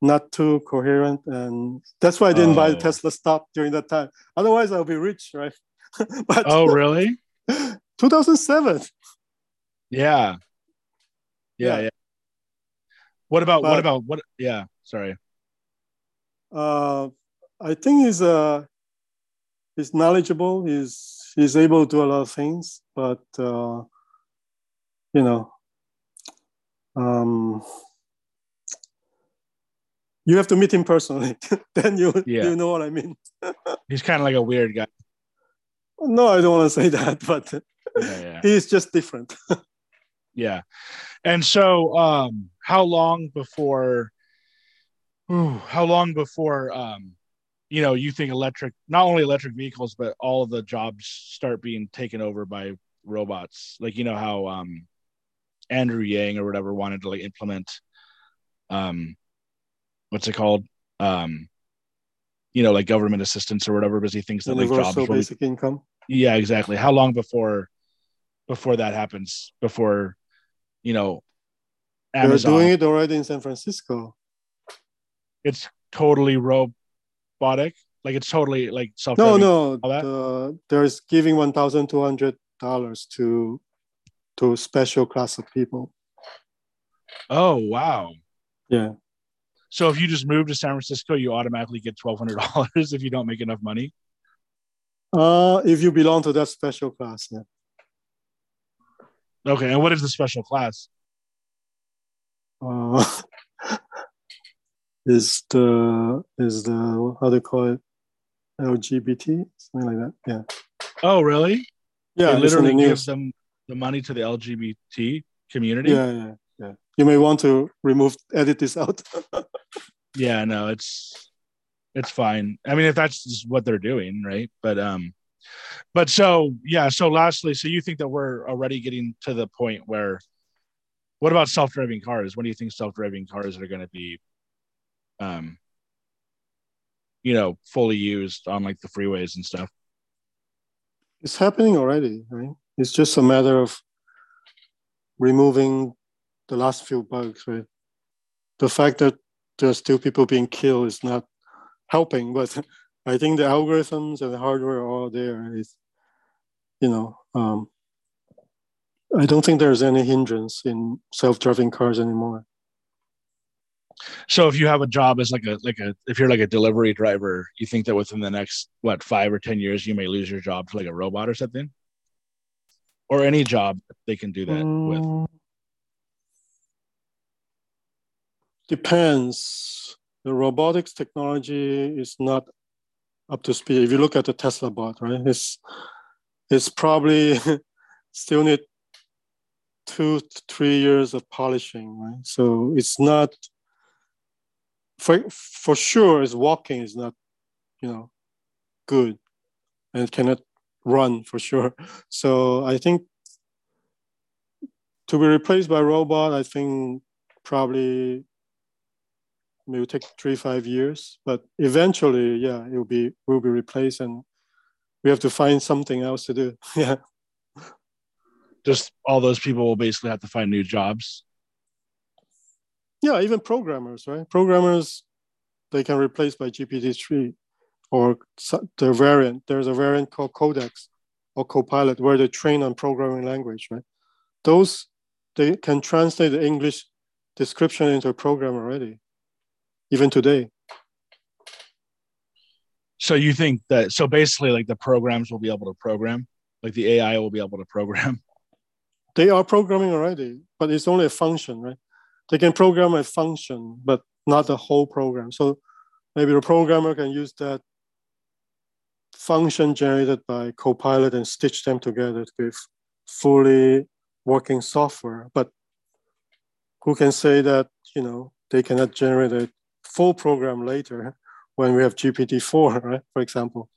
not too coherent, and that's why I didn't buy the Oh. Tesla stock during that time. Otherwise, I'll be rich, right? but Oh, really? 2007. Yeah. Yeah, Yeah. yeah. What about what about what yeah, sorry. Uh, I think he's uh, he's knowledgeable. He's he's able to do a lot of things, but uh, you know, um, you have to meet him personally. then you Yeah. you know what I mean. He's kind of like a weird guy. No, I don't want to say that, but Yeah, yeah. he's just different. Yeah. And so um how long before ooh, how long before um you know you think electric not only electric vehicles but all of the jobs start being taken over by robots like you know how um Andrew Yang or whatever wanted to like implement um what's it called? Um you know like government assistance or whatever because he thinks that like jobs Universal basic income. yeah exactly. How long before before that happens? Before you know They're amazon. doing it already in San Francisco. it's totally robotic. Like it's totally like self No, no, the, there's giving one thousand two hundred dollars to to special class of people. oh wow. Yeah. So if you just move to san francisco you automatically get $1200 if you don't make enough money Uh, if you belong to that special class, yeah. okay and what is the special class Uh, is the is the how do you call it LGBT something like that? Yeah, oh really yeah. they it's in the literally give them the money to the lgbt community yeah, yeah. You may want to remove edit this out. yeah no it's it's fine i mean if that's just what they're doing right but um but so yeah so lastly so you think that we're already getting to the point where what about self-driving cars when do you think self-driving cars are going to be um you know fully used on like the freeways and stuff it's happening already, right? It's just a matter of removing the last few bugs, right? The fact that there's still people being killed is not helping, but I think the algorithms and the hardware are all there. It's, you know, um, I don't think there's any hindrance in self-driving cars anymore. so if you have a job as like a like a if you're like a delivery driver you think that within the next what five or ten years you may lose your job to like a robot or something or any job they can do that with Depends. The robotics technology is not up to speed. If you look at the Tesla bot, right, it's it's probably still need two to three years of polishing, right? So it's not for for sure. Is walking is not, you know, good, and cannot run for sure. So I think to be replaced by robot, I think probably maybe take three five years, but eventually, yeah, it will be will be replaced, and we have to find something else to do. yeah, just all those people will basically have to find new jobs yeah, even programmers, right? Programmers, they can replace by GPT three, or the variant. There's a variant called Codex or Copilot where they train on programming language, right? Those they can translate the English description into a program already, even today. so you think that so basically like the programs will be able to program like the ai will be able to program they are programming already, but it's only a function, right? They can program a function, but not the whole program. So maybe the programmer can use that function generated by Copilot and stitch them together to give fully working software. But who can say that, you know, they cannot generate a full program later when we have GPT-4, right? For example.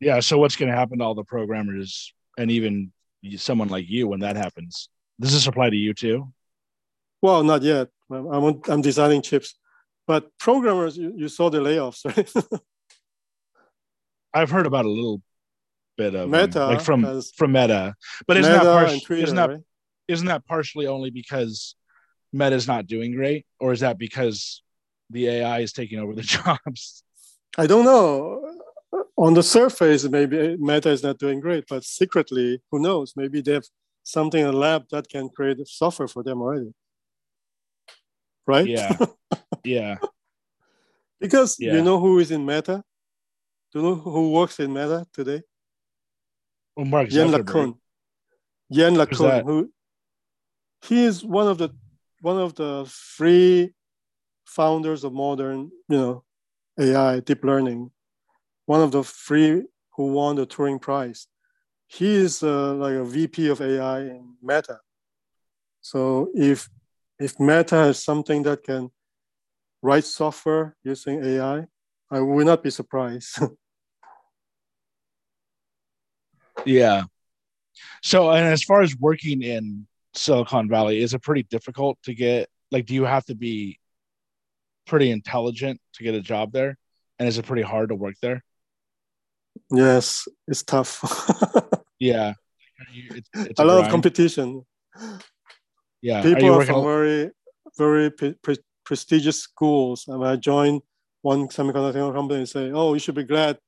yeah so what's going to happen to all the programmers and even someone like you when that happens does this apply to you too Well, not yet. I'm, I'm, designing chips, but programmers, you, you saw the layoffs, right? i've heard about a little bit of them, Meta like from from meta but isn't Meta that partially isn't that right? isn't that partially only because meta's not doing great or is that because the AI is taking over the jobs? I don't know. On the surface, maybe Meta is not doing great, but secretly, who knows? Maybe they have something in the lab that can create software for them already. Right? Yeah. yeah. because Yeah. you know who is in Meta? Do you know who works in Meta today? Well, Mark Yann Zuckerberg. LeCun. Yann that? LeCun, who he is one of the one of the three founders of modern, you know, AI, deep learning. One of the three who won the Turing Prize. He is uh, like a VP of AI in Meta. So if if Meta has something that can write software using AI, I will not be surprised. Yeah. So, and as far as working in Silicon Valley, is it pretty difficult to get? Like, do you have to be pretty intelligent to get a job there? And is it pretty hard to work there? yes, it's tough. Yeah. It's, it's a lot of competition. Yeah. People are, from very, very pre- pre- prestigious schools. And I joined one semiconductor company and say, "Oh, you should be glad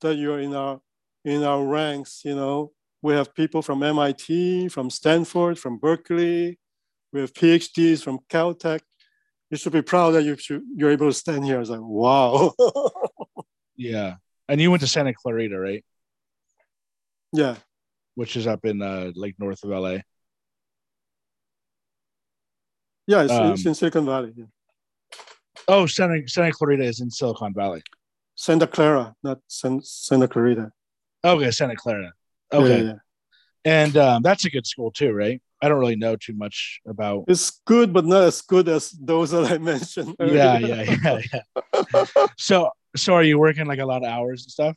that you're in our in our ranks." You know, we have people from MIT, from Stanford, from Berkeley. We have PhDs from Caltech. You should be proud that you should, you're able to stand here. I was like, "Wow." Yeah. And you went to Santa Clarita, right? yeah, Which is up in uh, like north of LA. yeah, it's, it's Um, in Silicon Valley. yeah. Oh, Santa Santa Clarita is in Silicon Valley. Santa Clara, not San, Santa Clarita. Okay, Santa Clara. Okay. yeah, yeah. And um, that's a good school too, right? I don't really know too much about. It's good, but not as good as those that I mentioned. Yeah, yeah, yeah, yeah. So, so are you working like a lot of hours and stuff?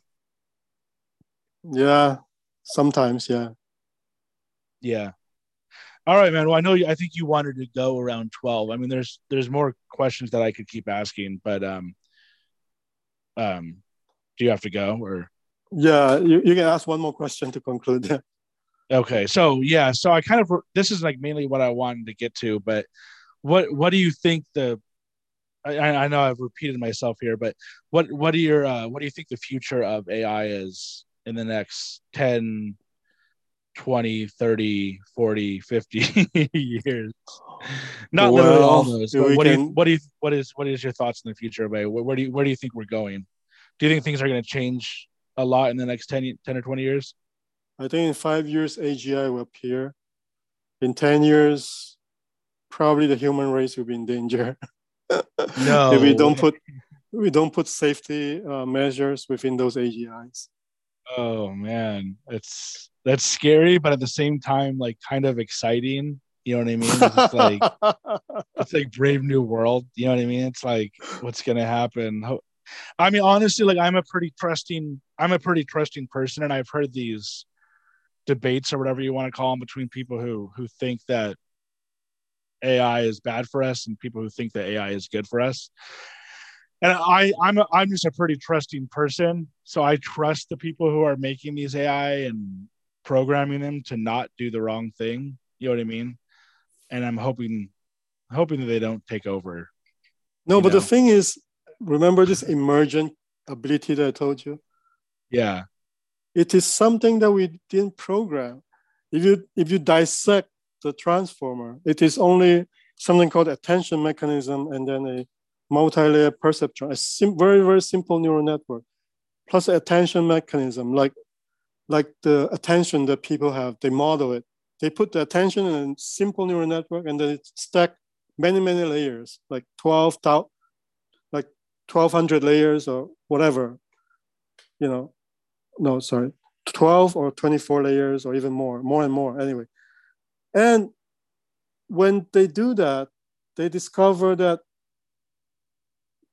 Yeah, sometimes, yeah. Yeah. All right, man. Well, I know you, I think you wanted to go around twelve. I mean, there's there's more questions that I could keep asking, but um, um, do you have to go or? Yeah, you, you can ask one more question to conclude. Okay, so yeah, so I kind of this is like mainly what I wanted to get to, but what what do you think the I, I know I've repeated myself here, but what what are your uh, what do you think the future of AI is in the next 10 20 30 40 50 years? Not literally all those but what do you what do you what is what is your thoughts in the future of AI? Where, where do you where do you think we're going? Do you think things are going to change a lot in the next 10, 10 or 20 years I think in five years, AGI will appear. In 10 years, probably the human race will be in danger. no if we don't put we don't put safety uh, measures within those AGIs. Oh man, it's that's scary, but at the same time, like kind of exciting. You know what I mean? It's like it's like Brave New World. You know what I mean? It's like what's gonna happen. I mean, honestly, like I'm a pretty trusting. I'm a pretty trusting person, and I've heard these debates or whatever you want to call them between people who who think that AI is bad for us and people who think that AI is good for us. And I, I'm, a, I'm just a pretty trusting person, so I trust the people who are making these AI and programming them to not do the wrong thing. You know what I mean? And I'm hoping, hoping that they don't take over. no, but know. the thing is, remember this emergent ability that I told you? Yeah, it is something that we didn't program. If you if you dissect the transformer, it is only something called attention mechanism and then a multi-layer perceptron, a sim- very very simple neural network, plus attention mechanism like like the attention that people have. They model it. They put the attention in a simple neural network and then it's stacked many many layers, like twelve thousand, like twelve hundred layers or whatever, you know no, sorry, 12 or 24 layers or even more, more and more anyway. And when they do that, they discover that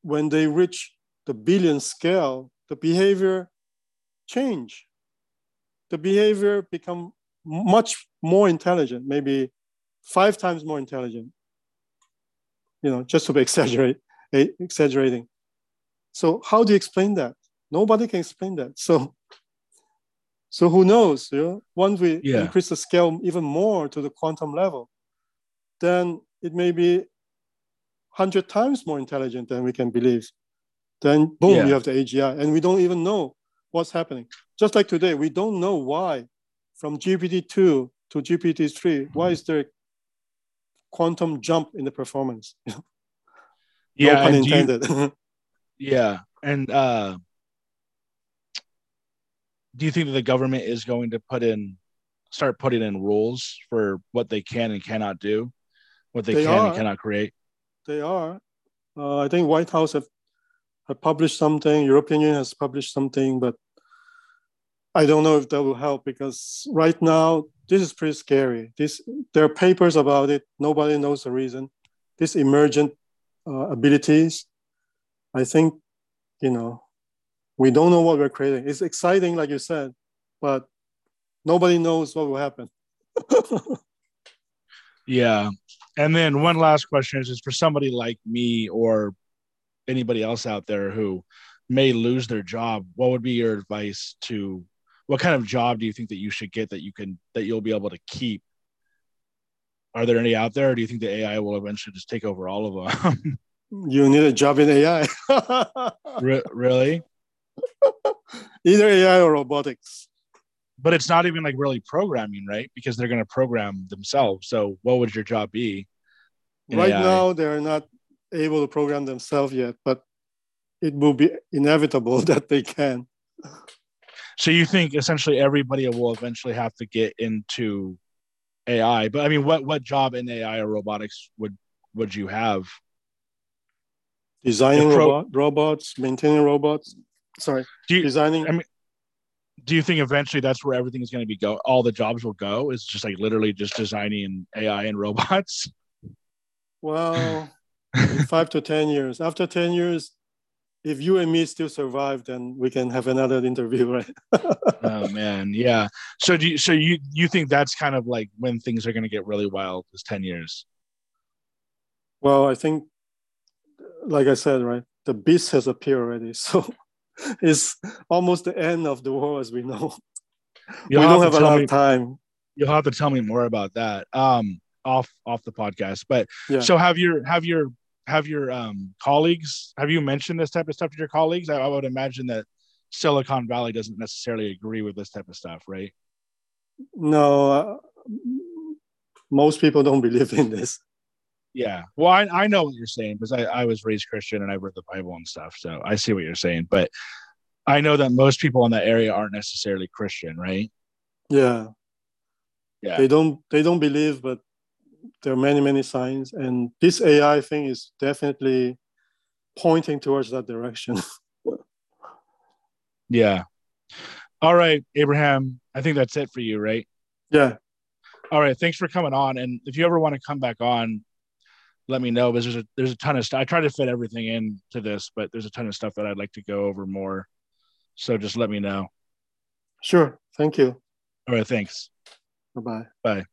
when they reach the billion scale, the behavior change. The behavior become much more intelligent, maybe five times more intelligent. You know, just to be exaggerate, exaggerating. So how do you explain that? Nobody can explain that. So so who knows? You know, once we Yeah. increase the scale even more to the quantum level, then it may be hundred times more intelligent than we can believe. Then boom, yeah. you have the AGI, and we don't even know what's happening. Just like today, we don't know why from GPT two to GPT three. Why is there quantum jump in the performance? yeah, no pun intended. You, yeah, and uh, do you think that the government is going to put in start putting in rules for what they can and cannot do, what they, they can are. and cannot create? They are. Uh, I think White House have, have published something. European Union has published something, but I don't know if that will help because right now this is pretty scary. This there are papers about it. Nobody knows the reason. These emergent uh, abilities, I think, you know, we don't know what we're creating. It's exciting, like you said, but nobody knows what will happen. yeah. And then one last question is, is for somebody like me or anybody else out there who may lose their job, what would be your advice to what kind of job do you think that you should get that you can that you'll be able to keep? Are there any out there, or do you think the AI will eventually just take over all of them? you need a job in AI. Re- really? Either AI or robotics. But it's not even like really programming, right? Because they're going to program themselves. So, what would your job be? Right AI? now, they're not able to program themselves yet, but it will be inevitable that they can. So, you think essentially everybody will eventually have to get into AI? But I mean, what what job in AI or robotics would would you have? Designing pro- robot, robots, maintaining robots sorry, do you, designing. I mean, do you think eventually that's where everything is going to be go? All the jobs will go. Is just like literally just designing AI and robots. Well, five to ten years. After ten years, if you and me still survive, then we can have another interview, right? oh man, yeah. So do you, so you you think that's kind of like when things are going to get really wild? Is ten years? Well, I think, like I said, right, the beast has appeared already. So is almost the end of the world as we know. You'll we don't have, have a lot me, of time. You'll have to tell me more about that um, off off the podcast. But yeah. so have your have your have your um, colleagues have you mentioned this type of stuff to your colleagues? I, I would imagine that Silicon Valley doesn't necessarily agree with this type of stuff, right? No, uh, most people don't believe in this. Yeah. Well, I, I know what you're saying because I, I was raised Christian and I read the Bible and stuff. So I see what you're saying. But I know that most people in that area aren't necessarily Christian, right? Yeah. Yeah. They don't they don't believe, but there are many, many signs. And this AI thing is definitely pointing towards that direction. yeah. All right, Abraham. I think that's it for you, right? Yeah. All right. Thanks for coming on. And if you ever want to come back on, let me know because there's a there's a ton of stuff. I try to fit everything into this, but there's a ton of stuff that I'd like to go over more. So just let me know. Sure. Thank you. All right. Thanks. Bye-bye. Bye.